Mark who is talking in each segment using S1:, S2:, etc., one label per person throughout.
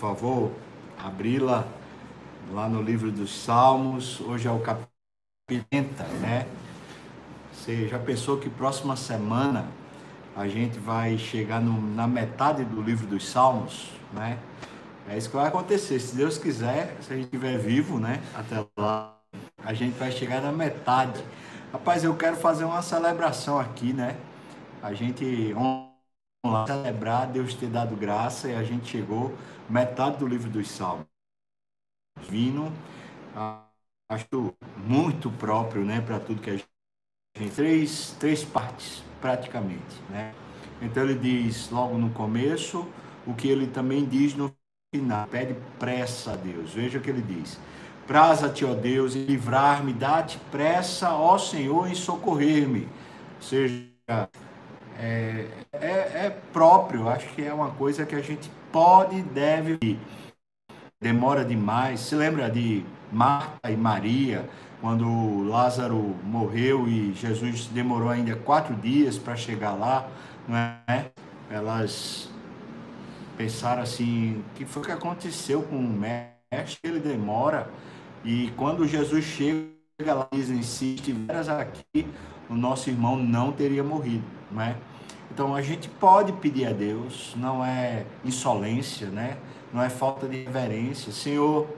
S1: favor, abri-la lá no livro dos Salmos. Hoje é o capítulo 30, né? Você já pensou que próxima semana a gente vai chegar no, na metade do livro dos Salmos, né? É isso que vai acontecer. Se Deus quiser, se a gente estiver vivo, né? Até lá, a gente vai chegar na metade. Rapaz, eu quero fazer uma celebração aqui, né? A gente vamos lá celebrar Deus ter dado graça e a gente chegou metade do livro dos Salmos. Vindo, acho muito próprio, né, para tudo que a gente tem três, três partes praticamente, né? Então ele diz logo no começo o que ele também diz no final, pede pressa a Deus. Veja o que ele diz: Praza-te, ó Deus, em livrar-me, dá-te pressa, ó Senhor, em socorrer-me. Ou seja, é, é, é, próprio, acho que é uma coisa que a gente pode e deve demora demais. Se lembra de Marta e Maria, quando Lázaro morreu e Jesus demorou ainda quatro dias para chegar lá, não é? Elas pensaram assim, o que foi que aconteceu com o mestre? Ele demora e quando Jesus chega lá, dizem, se estiveras aqui, o nosso irmão não teria morrido, não é? Então a gente pode pedir a Deus, não é insolência, né? Não é falta de reverência. Senhor,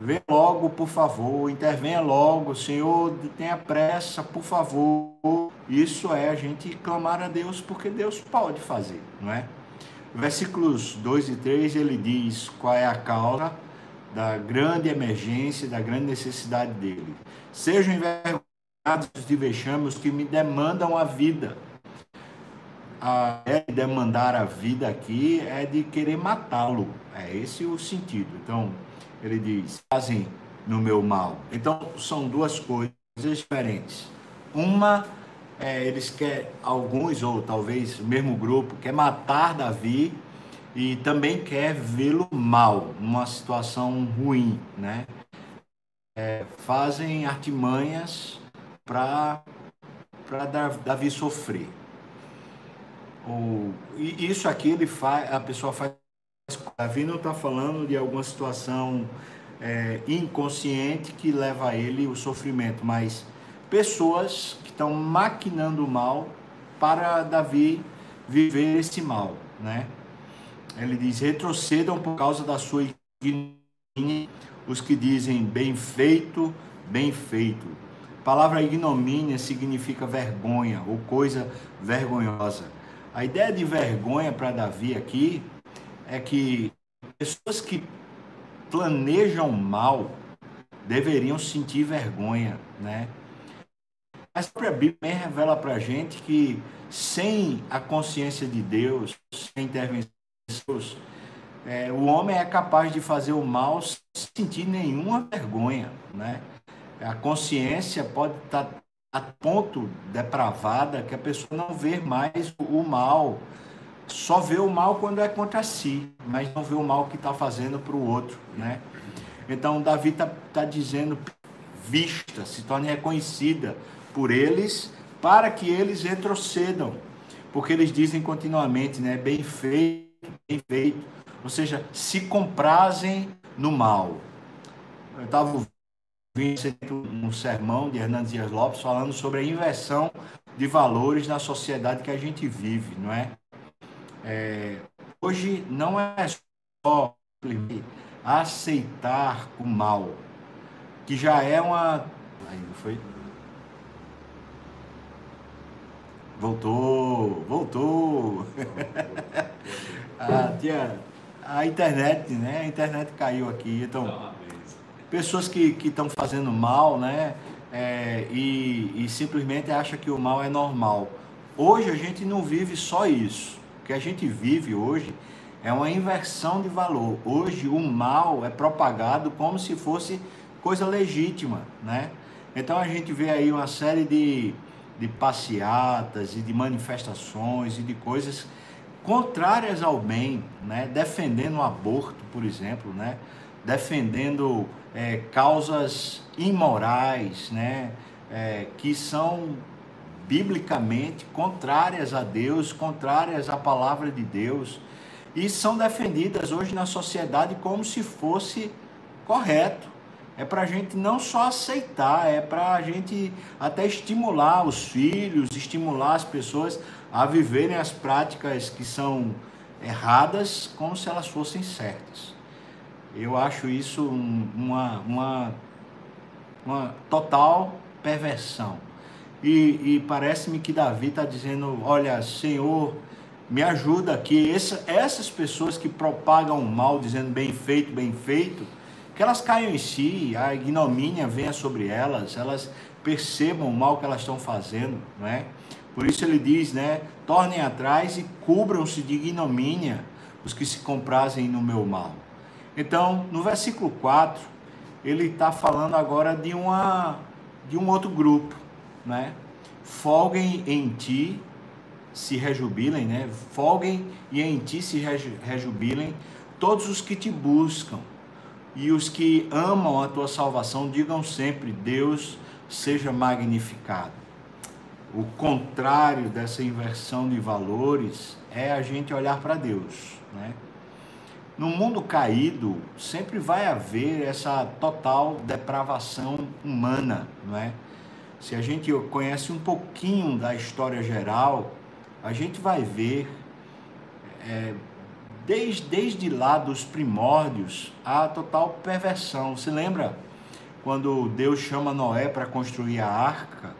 S1: vem logo, por favor, intervenha logo, Senhor, tenha pressa, por favor. Isso é a gente clamar a Deus porque Deus pode fazer, não é? Versículos 2 e 3 ele diz qual é a causa da grande emergência, da grande necessidade dele. Sejam envergonhados de vexames que me demandam a vida a demandar a vida aqui é de querer matá-lo. É esse o sentido. Então, ele diz: fazem no meu mal. Então, são duas coisas diferentes. Uma, é, eles querem, alguns, ou talvez o mesmo grupo, quer matar Davi e também quer vê-lo mal, numa situação ruim, né? É, fazem artimanhas para Davi sofrer. O, e isso aqui ele faz, a pessoa faz. Davi não está falando de alguma situação é, inconsciente que leva a ele o sofrimento, mas pessoas que estão maquinando o mal para Davi viver esse mal, né? Ele diz: retrocedam por causa da sua ignomínia os que dizem bem feito, bem feito. A palavra ignomínia significa vergonha ou coisa vergonhosa. A ideia de vergonha para Davi aqui é que pessoas que planejam mal deveriam sentir vergonha, né? Mas a Bíblia revela para a gente que sem a consciência de Deus, sem intervenção de Deus, é, o homem é capaz de fazer o mal sem sentir nenhuma vergonha, né? A consciência pode estar tá a ponto depravada que a pessoa não vê mais o mal, só vê o mal quando é contra si, mas não vê o mal que está fazendo para o outro, né? Então Davi está tá dizendo vista, se torne reconhecida por eles, para que eles retrocedam, porque eles dizem continuamente, né? Bem feito, bem feito, ou seja, se comprazem no mal. Eu estava vi um sermão de Hernandes Dias Lopes falando sobre a inversão de valores na sociedade que a gente vive, não é? é hoje não é só aceitar o mal, que já é uma. Ainda foi? Voltou, voltou. a, tia, a internet, né? A internet caiu aqui, então pessoas que estão fazendo mal, né? É, e, e simplesmente acha que o mal é normal. Hoje a gente não vive só isso. O que a gente vive hoje é uma inversão de valor. Hoje o mal é propagado como se fosse coisa legítima, né? Então a gente vê aí uma série de, de passeatas e de manifestações e de coisas contrárias ao bem, né? Defendendo o aborto, por exemplo, né? Defendendo é, causas imorais, né, é, que são biblicamente contrárias a Deus, contrárias à palavra de Deus. e são defendidas hoje na sociedade como se fosse correto. É para a gente não só aceitar, é para a gente até estimular os filhos, estimular as pessoas a viverem as práticas que são erradas como se elas fossem certas. Eu acho isso uma, uma, uma total perversão. E, e parece-me que Davi está dizendo: Olha, Senhor, me ajuda que essa, essas pessoas que propagam o mal, dizendo bem feito, bem feito, que elas caiam em si, a ignomínia venha sobre elas, elas percebam o mal que elas estão fazendo, não é? Por isso ele diz, né? Tornem atrás e cubram-se de ignomínia os que se comprazem no meu mal. Então, no versículo 4, ele está falando agora de, uma, de um outro grupo, né? Folguem em ti, se rejubilem, né? Folguem e em ti se rejubilem todos os que te buscam e os que amam a tua salvação digam sempre: Deus seja magnificado. O contrário dessa inversão de valores é a gente olhar para Deus, né? No mundo caído, sempre vai haver essa total depravação humana, não é? Se a gente conhece um pouquinho da história geral, a gente vai ver é, desde, desde lá dos primórdios, a total perversão. Se lembra quando Deus chama Noé para construir a arca?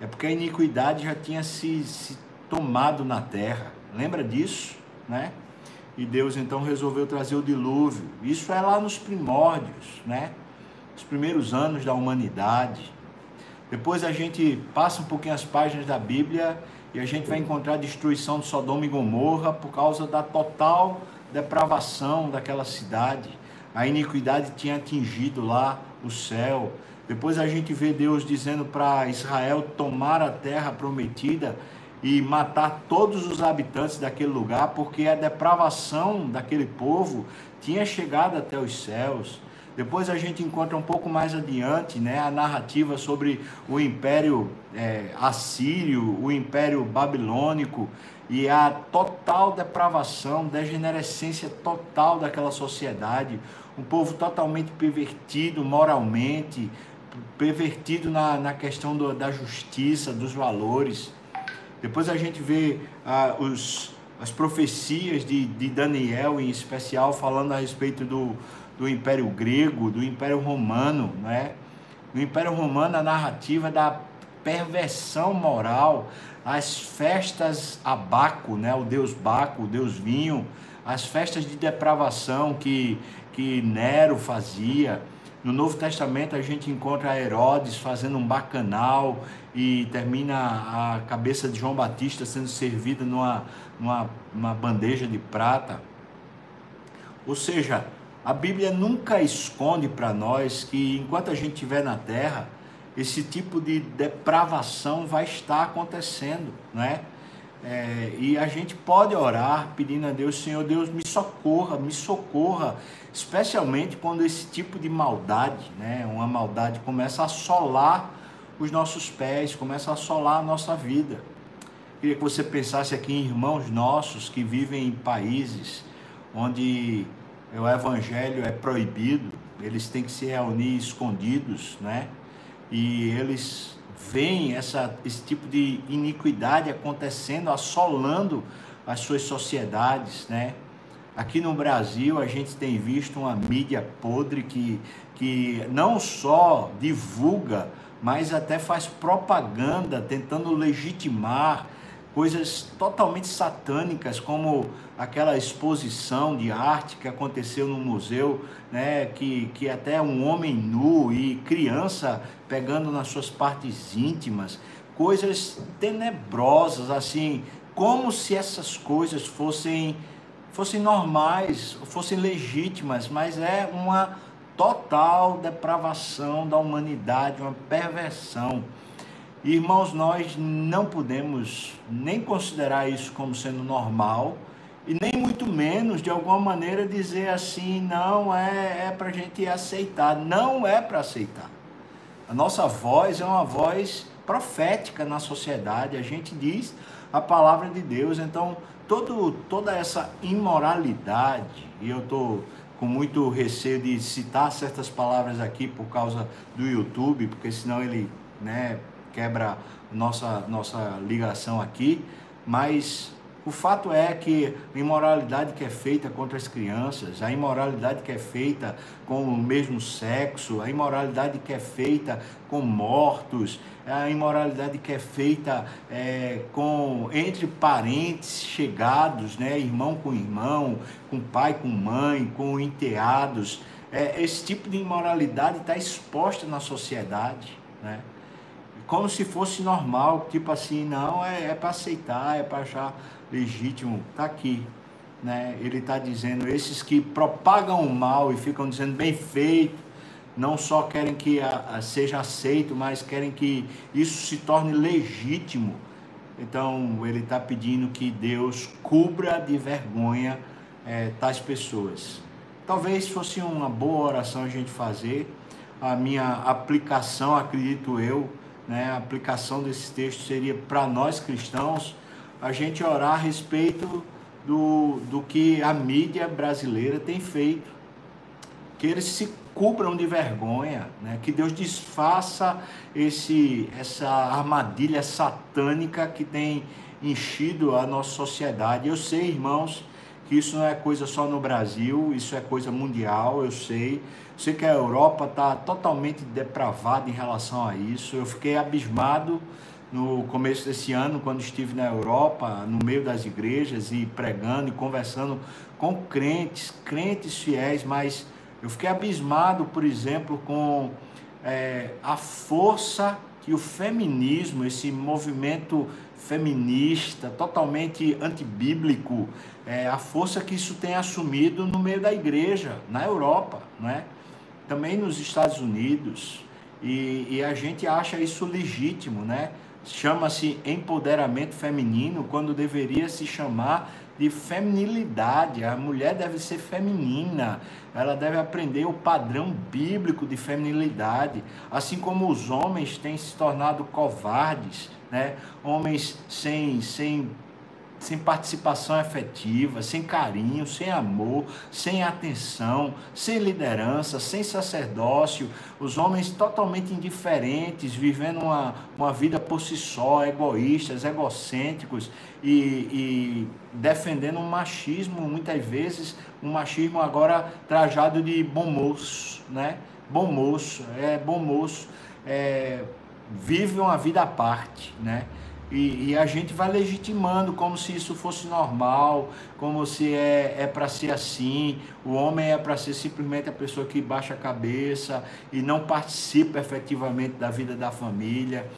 S1: É porque a iniquidade já tinha se, se tomado na terra. Lembra disso? Né? E Deus então resolveu trazer o dilúvio. Isso é lá nos primórdios, né? Os primeiros anos da humanidade. Depois a gente passa um pouquinho as páginas da Bíblia e a gente vai encontrar a destruição de Sodoma e Gomorra por causa da total depravação daquela cidade. A iniquidade tinha atingido lá o céu. Depois a gente vê Deus dizendo para Israel tomar a terra prometida e matar todos os habitantes daquele lugar, porque a depravação daquele povo tinha chegado até os céus. Depois a gente encontra um pouco mais adiante né, a narrativa sobre o Império é, Assírio, o Império Babilônico e a total depravação, degenerescência total daquela sociedade. Um povo totalmente pervertido moralmente, pervertido na, na questão do, da justiça, dos valores. Depois a gente vê ah, os, as profecias de, de Daniel, em especial, falando a respeito do do Império Grego, do Império Romano, né? No Império Romano, a narrativa da perversão moral, as festas a Baco, né? O deus Baco, o deus vinho, as festas de depravação que, que Nero fazia. No Novo Testamento a gente encontra Herodes fazendo um bacanal e termina a cabeça de João Batista sendo servida numa, numa, numa bandeja de prata. Ou seja, a Bíblia nunca esconde para nós que enquanto a gente estiver na terra, esse tipo de depravação vai estar acontecendo, não é? É? e a gente pode orar pedindo a Deus, Senhor Deus, me socorra, me socorra, especialmente quando esse tipo de maldade, né, uma maldade começa a assolar os nossos pés, começa a assolar a nossa vida. Queria que você pensasse aqui em irmãos nossos que vivem em países onde o evangelho é proibido, eles têm que se reunir escondidos, né? E eles veem essa, esse tipo de iniquidade acontecendo, assolando as suas sociedades, né? Aqui no Brasil a gente tem visto uma mídia podre que, que não só divulga, mas até faz propaganda tentando legitimar coisas totalmente satânicas, como aquela exposição de arte que aconteceu no museu, né, que, que até um homem nu e criança pegando nas suas partes íntimas, coisas tenebrosas, assim, como se essas coisas fossem, fossem normais, fossem legítimas, mas é uma total depravação da humanidade, uma perversão. Irmãos, nós não podemos nem considerar isso como sendo normal e nem muito menos, de alguma maneira, dizer assim, não é, é para a gente aceitar. Não é para aceitar. A nossa voz é uma voz profética na sociedade. A gente diz a palavra de Deus. Então, todo, toda essa imoralidade, e eu estou com muito receio de citar certas palavras aqui por causa do YouTube, porque senão ele né, quebra nossa, nossa ligação aqui, mas o fato é que a imoralidade que é feita contra as crianças, a imoralidade que é feita com o mesmo sexo, a imoralidade que é feita com mortos, a imoralidade que é feita é, com entre parentes chegados, né, irmão com irmão, com pai com mãe, com enteados, é, esse tipo de imoralidade está exposta na sociedade, né? Como se fosse normal, tipo assim, não, é, é para aceitar, é para achar legítimo, está aqui. Né? Ele está dizendo, esses que propagam o mal e ficam dizendo bem feito, não só querem que a, a seja aceito, mas querem que isso se torne legítimo. Então ele está pedindo que Deus cubra de vergonha é, tais pessoas. Talvez fosse uma boa oração a gente fazer. A minha aplicação, acredito eu, né, a aplicação desse texto seria para nós cristãos a gente orar a respeito do, do que a mídia brasileira tem feito. Que eles se cubram de vergonha, né? que Deus desfaça esse, essa armadilha satânica que tem enchido a nossa sociedade. Eu sei, irmãos, que isso não é coisa só no Brasil, isso é coisa mundial, eu sei. Sei que a Europa está totalmente depravada em relação a isso. Eu fiquei abismado no começo desse ano, quando estive na Europa, no meio das igrejas e pregando e conversando com crentes, crentes fiéis, mas eu fiquei abismado, por exemplo, com é, a força que o feminismo, esse movimento feminista, totalmente antibíblico, é, a força que isso tem assumido no meio da igreja, na Europa, não é? também nos Estados Unidos. E, e a gente acha isso legítimo, né? chama-se empoderamento feminino quando deveria se chamar de feminilidade. A mulher deve ser feminina, ela deve aprender o padrão bíblico de feminilidade, assim como os homens têm se tornado covardes, né? Homens sem sem sem participação efetiva, sem carinho, sem amor, sem atenção, sem liderança, sem sacerdócio, os homens totalmente indiferentes, vivendo uma, uma vida por si só, egoístas, egocêntricos e, e defendendo um machismo, muitas vezes, um machismo agora trajado de bom moço, né? Bom moço, é bom moço, é, vive uma vida à parte, né? E, e, a gente vai legitimando como se isso fosse normal, como se é, é para ser assim. O homem é para ser simplesmente a pessoa que baixa a cabeça e não participa efetivamente da vida da família.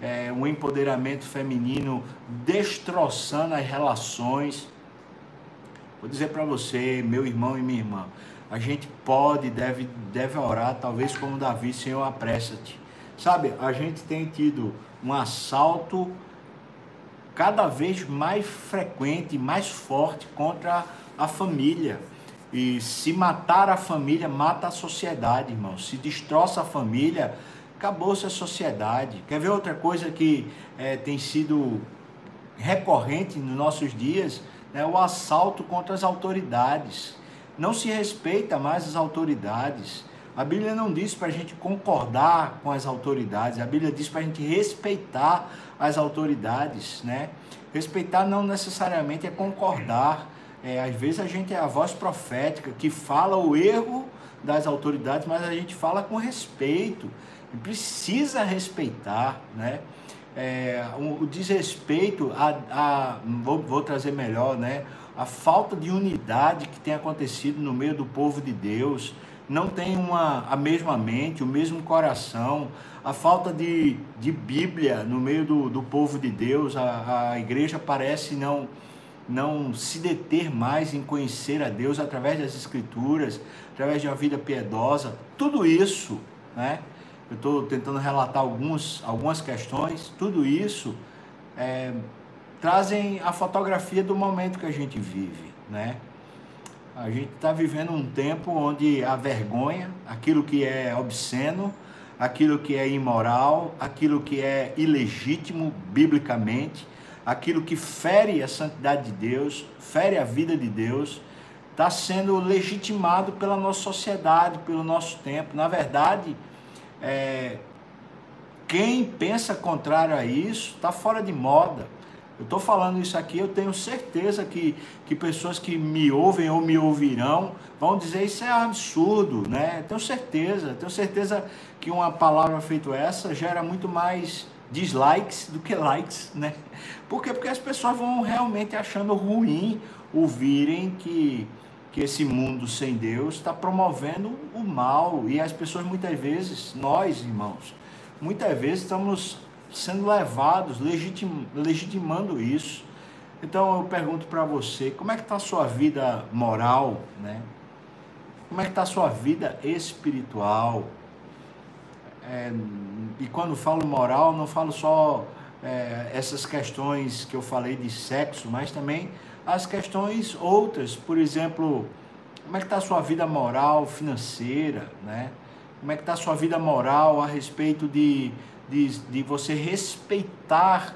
S1: É, um empoderamento feminino destroçando as relações. Vou dizer para você, meu irmão e minha irmã, a gente pode, deve, deve orar, talvez como Davi, Senhor, apressa-te. Sabe, a gente tem tido um assalto cada vez mais frequente, mais forte contra a família. E se matar a família, mata a sociedade, irmão. Se destroça a família, acabou-se a sociedade. Quer ver outra coisa que é, tem sido recorrente nos nossos dias? É o assalto contra as autoridades. Não se respeita mais as autoridades. A Bíblia não diz para a gente concordar com as autoridades, a Bíblia diz para a gente respeitar as autoridades, né? Respeitar não necessariamente é concordar. É, às vezes a gente é a voz profética que fala o erro das autoridades, mas a gente fala com respeito. E precisa respeitar, né? É, o, desrespeito a, a vou, vou trazer melhor, né? A falta de unidade que tem acontecido no meio do povo de Deus não tem uma, a mesma mente, o mesmo coração, a falta de, de Bíblia no meio do, do povo de Deus, a, a igreja parece não, não se deter mais em conhecer a Deus através das Escrituras, através de uma vida piedosa, tudo isso, né? Eu estou tentando relatar alguns, algumas questões, tudo isso é, trazem a fotografia do momento que a gente vive, né? A gente está vivendo um tempo onde a vergonha, aquilo que é obsceno, aquilo que é imoral, aquilo que é ilegítimo biblicamente, aquilo que fere a santidade de Deus, fere a vida de Deus, está sendo legitimado pela nossa sociedade, pelo nosso tempo. Na verdade, é, quem pensa contrário a isso está fora de moda. Eu estou falando isso aqui, eu tenho certeza que, que pessoas que me ouvem ou me ouvirão vão dizer isso é absurdo, né? Tenho certeza, tenho certeza que uma palavra feita essa gera muito mais dislikes do que likes, né? Por quê? Porque as pessoas vão realmente achando ruim ouvirem que, que esse mundo sem Deus está promovendo o mal. E as pessoas muitas vezes, nós irmãos, muitas vezes estamos sendo levados, legitim, legitimando isso. Então eu pergunto para você, como é que está a sua vida moral, né? Como é que está a sua vida espiritual? É, e quando falo moral, não falo só é, essas questões que eu falei de sexo, mas também as questões outras, por exemplo, como é que está a sua vida moral financeira, né? Como é que está a sua vida moral a respeito de de, de você respeitar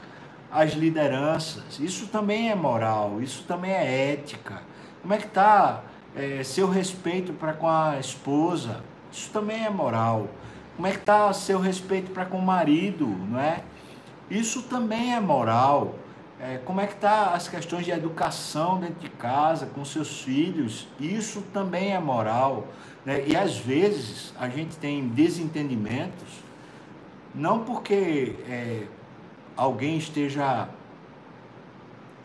S1: as lideranças. Isso também é moral, isso também é ética. Como é que está é, seu respeito para com a esposa? Isso também é moral. Como é que está seu respeito para com o marido, não é? Isso também é moral. É, como é que está as questões de educação dentro de casa, com seus filhos? Isso também é moral. Né? E às vezes a gente tem desentendimentos não porque é, alguém esteja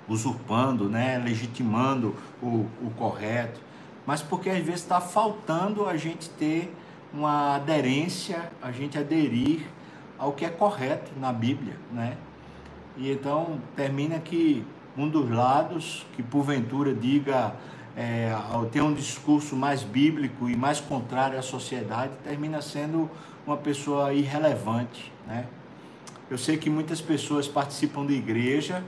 S1: usurpando, né, legitimando o, o correto, mas porque às vezes está faltando a gente ter uma aderência, a gente aderir ao que é correto na Bíblia, né? E então termina que um dos lados que porventura diga é, tem um discurso mais bíblico e mais contrário à sociedade termina sendo uma pessoa irrelevante, né? Eu sei que muitas pessoas participam da igreja,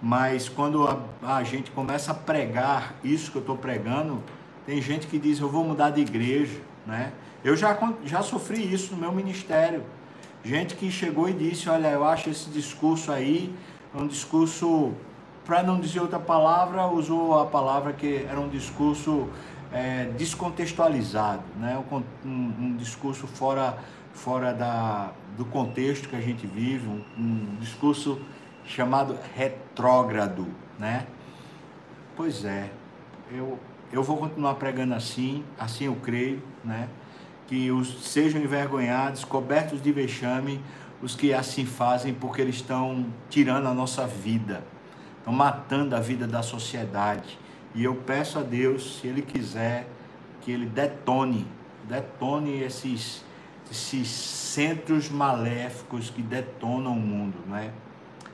S1: mas quando a, a gente começa a pregar isso que eu estou pregando, tem gente que diz eu vou mudar de igreja, né? Eu já, já sofri isso no meu ministério. Gente que chegou e disse, olha, eu acho esse discurso aí um discurso, para não dizer outra palavra, usou a palavra que era um discurso é, descontextualizado, né? Um, um, discurso fora, fora da, do contexto que a gente vive, um, um discurso chamado retrógrado, né? Pois é, eu, eu vou continuar pregando assim, assim eu creio, né? Que os, sejam envergonhados, cobertos de vexame, os que assim fazem porque eles estão tirando a nossa vida, estão matando a vida da sociedade, e eu peço a Deus, se Ele quiser, que Ele detone, detone esses, esses centros maléficos que detonam o mundo, não é?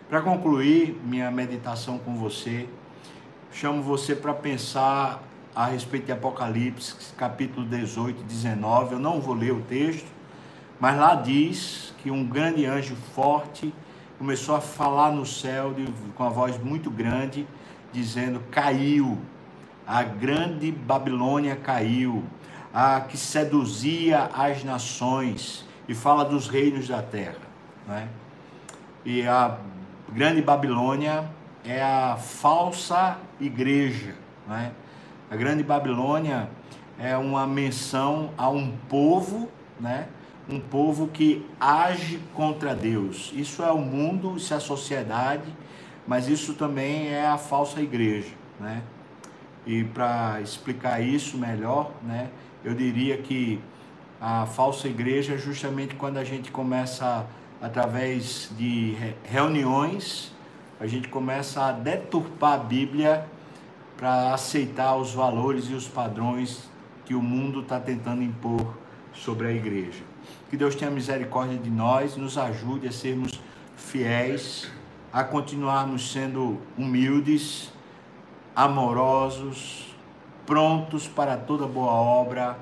S1: Para concluir minha meditação com você, chamo você para pensar a respeito de Apocalipse, capítulo 18 e 19. Eu não vou ler o texto, mas lá diz que um grande anjo forte começou a falar no céu de, com a voz muito grande dizendo: caiu, a grande Babilônia caiu, a que seduzia as nações, e fala dos reinos da terra. Né? E a grande Babilônia é a falsa igreja. Né? A grande Babilônia é uma menção a um povo, né? um povo que age contra Deus. Isso é o mundo, isso é a sociedade, mas isso também é a falsa igreja, né? E para explicar isso melhor, né, eu diria que a falsa igreja é justamente quando a gente começa através de reuniões, a gente começa a deturpar a Bíblia para aceitar os valores e os padrões que o mundo está tentando impor sobre a igreja. Que Deus tenha misericórdia de nós, nos ajude a sermos fiéis a continuarmos sendo humildes, amorosos, prontos para toda boa obra,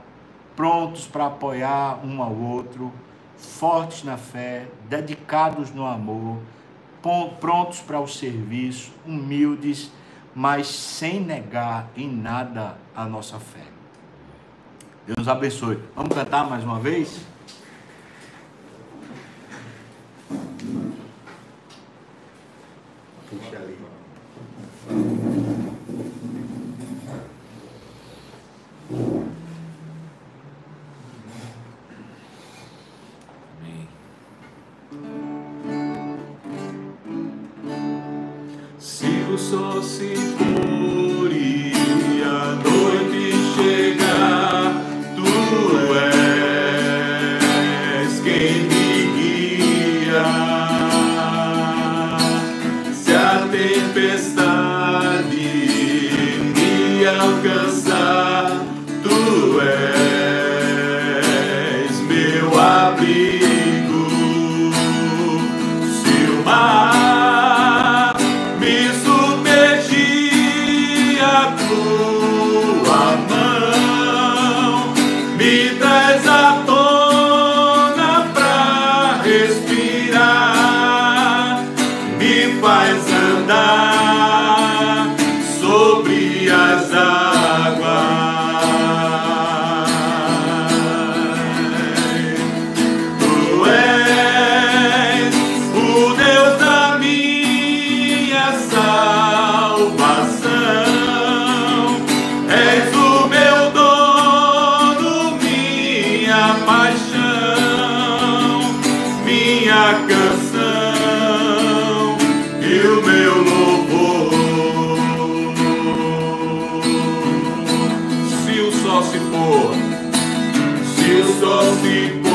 S1: prontos para apoiar um ao outro, fortes na fé, dedicados no amor, prontos para o serviço, humildes, mas sem negar em nada a nossa fé. Deus abençoe. Vamos cantar mais uma vez? You.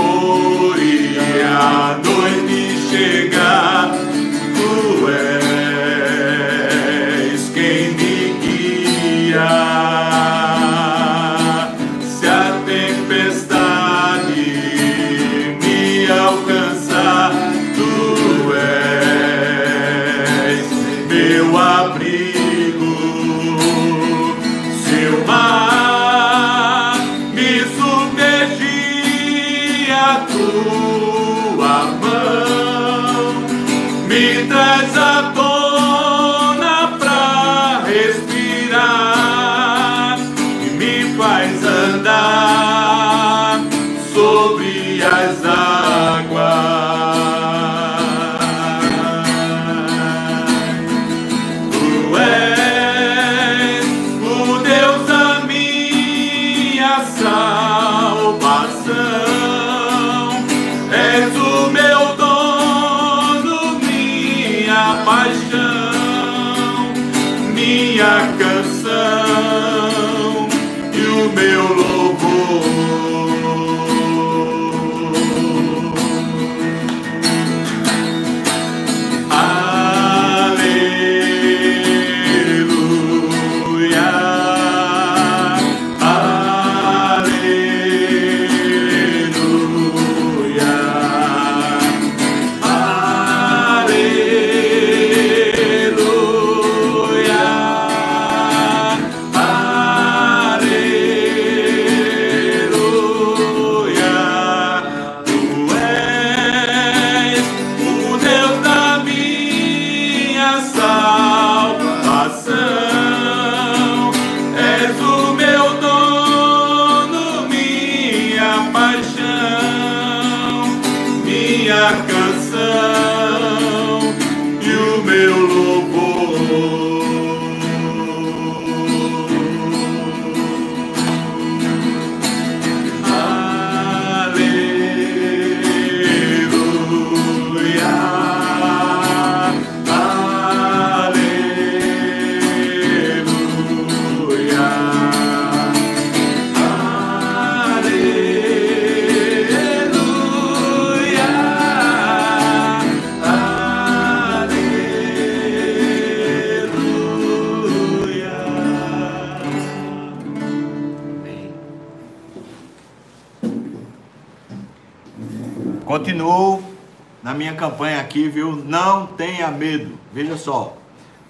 S1: Aqui, viu? Não tenha medo. Veja só,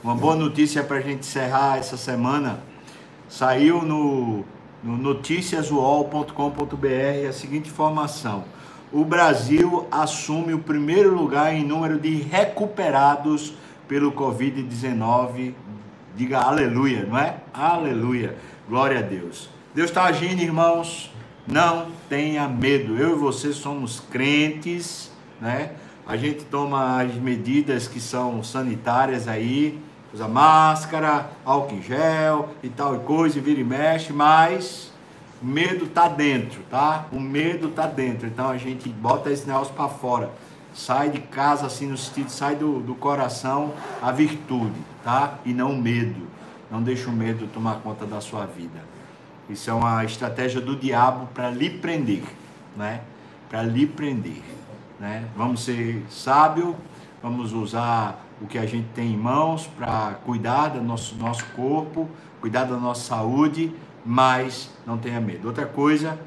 S1: uma boa notícia para a gente encerrar essa semana. Saiu no, no noticiasuol.com.br a seguinte informação: o Brasil assume o primeiro lugar em número de recuperados pelo Covid-19. Diga aleluia, não é? Aleluia. Glória a Deus. Deus está agindo, irmãos. Não tenha medo. Eu e você somos crentes, né? a gente toma as medidas que são sanitárias aí, usa máscara, álcool em gel e tal e coisa, e vira e mexe, mas o medo tá dentro, tá? O medo tá dentro, então a gente bota esse negócio para fora. sai de casa assim no sentido, sai do, do coração a virtude, tá? E não o medo. Não deixe o medo tomar conta da sua vida. Isso é uma estratégia do diabo para lhe prender, né? Para lhe prender, né? Vamos ser sábio, vamos usar o que a gente tem em mãos para cuidar do nosso, nosso corpo, cuidar da nossa saúde, mas não tenha medo. Outra coisa,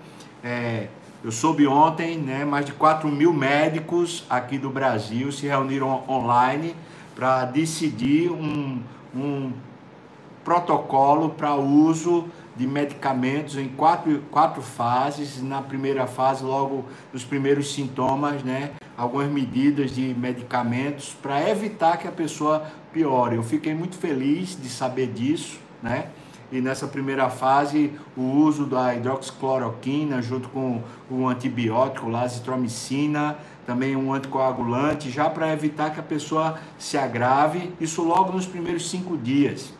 S1: é, eu soube ontem, né, mais de 4 mil médicos aqui do Brasil se reuniram online para decidir um, um protocolo para uso de medicamentos em quatro, quatro fases. Na primeira fase, logo nos primeiros sintomas, né, algumas medidas de medicamentos para evitar que a pessoa piore. Eu fiquei muito feliz de saber disso, né? E nessa primeira fase, o uso da hidroxicloroquina junto com o antibiótico, a azitromicina, também um anticoagulante, já para evitar que a pessoa se agrave, isso logo nos primeiros cinco dias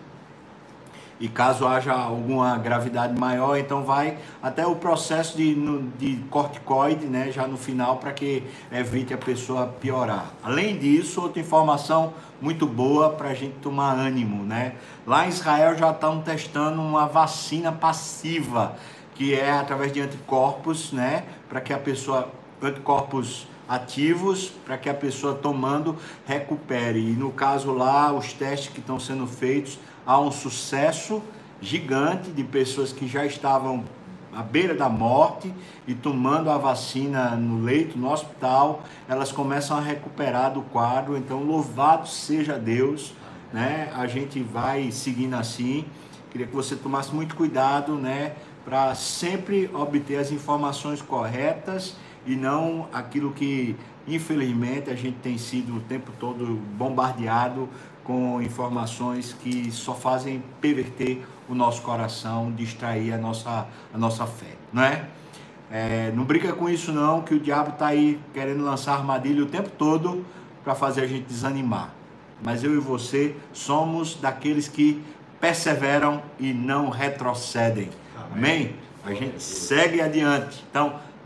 S1: e caso haja alguma gravidade maior, então vai até o processo de, de corticoide, né, já no final, para que evite a pessoa piorar. Além disso, outra informação muito boa para a gente tomar ânimo, né? Lá em Israel já estão testando uma vacina passiva, que é através de anticorpos, né, para que a pessoa anticorpos ativos para que a pessoa tomando recupere. E no caso lá, os testes que estão sendo feitos há um sucesso gigante de pessoas que já estavam à beira da morte e tomando a vacina no leito, no hospital, elas começam a recuperar do quadro. Então, louvado seja Deus, né? A gente vai seguindo assim. Queria que você tomasse muito cuidado, né, para sempre obter as informações corretas e não aquilo que infelizmente a gente tem sido o tempo todo bombardeado com informações que só fazem perverter o nosso coração, distrair a nossa, a nossa fé, não é? é não brinca com isso não, que o diabo está aí querendo lançar armadilha o tempo todo para fazer a gente desanimar. Mas eu e você somos daqueles que perseveram e não retrocedem. Amém? A gente segue adiante. Então,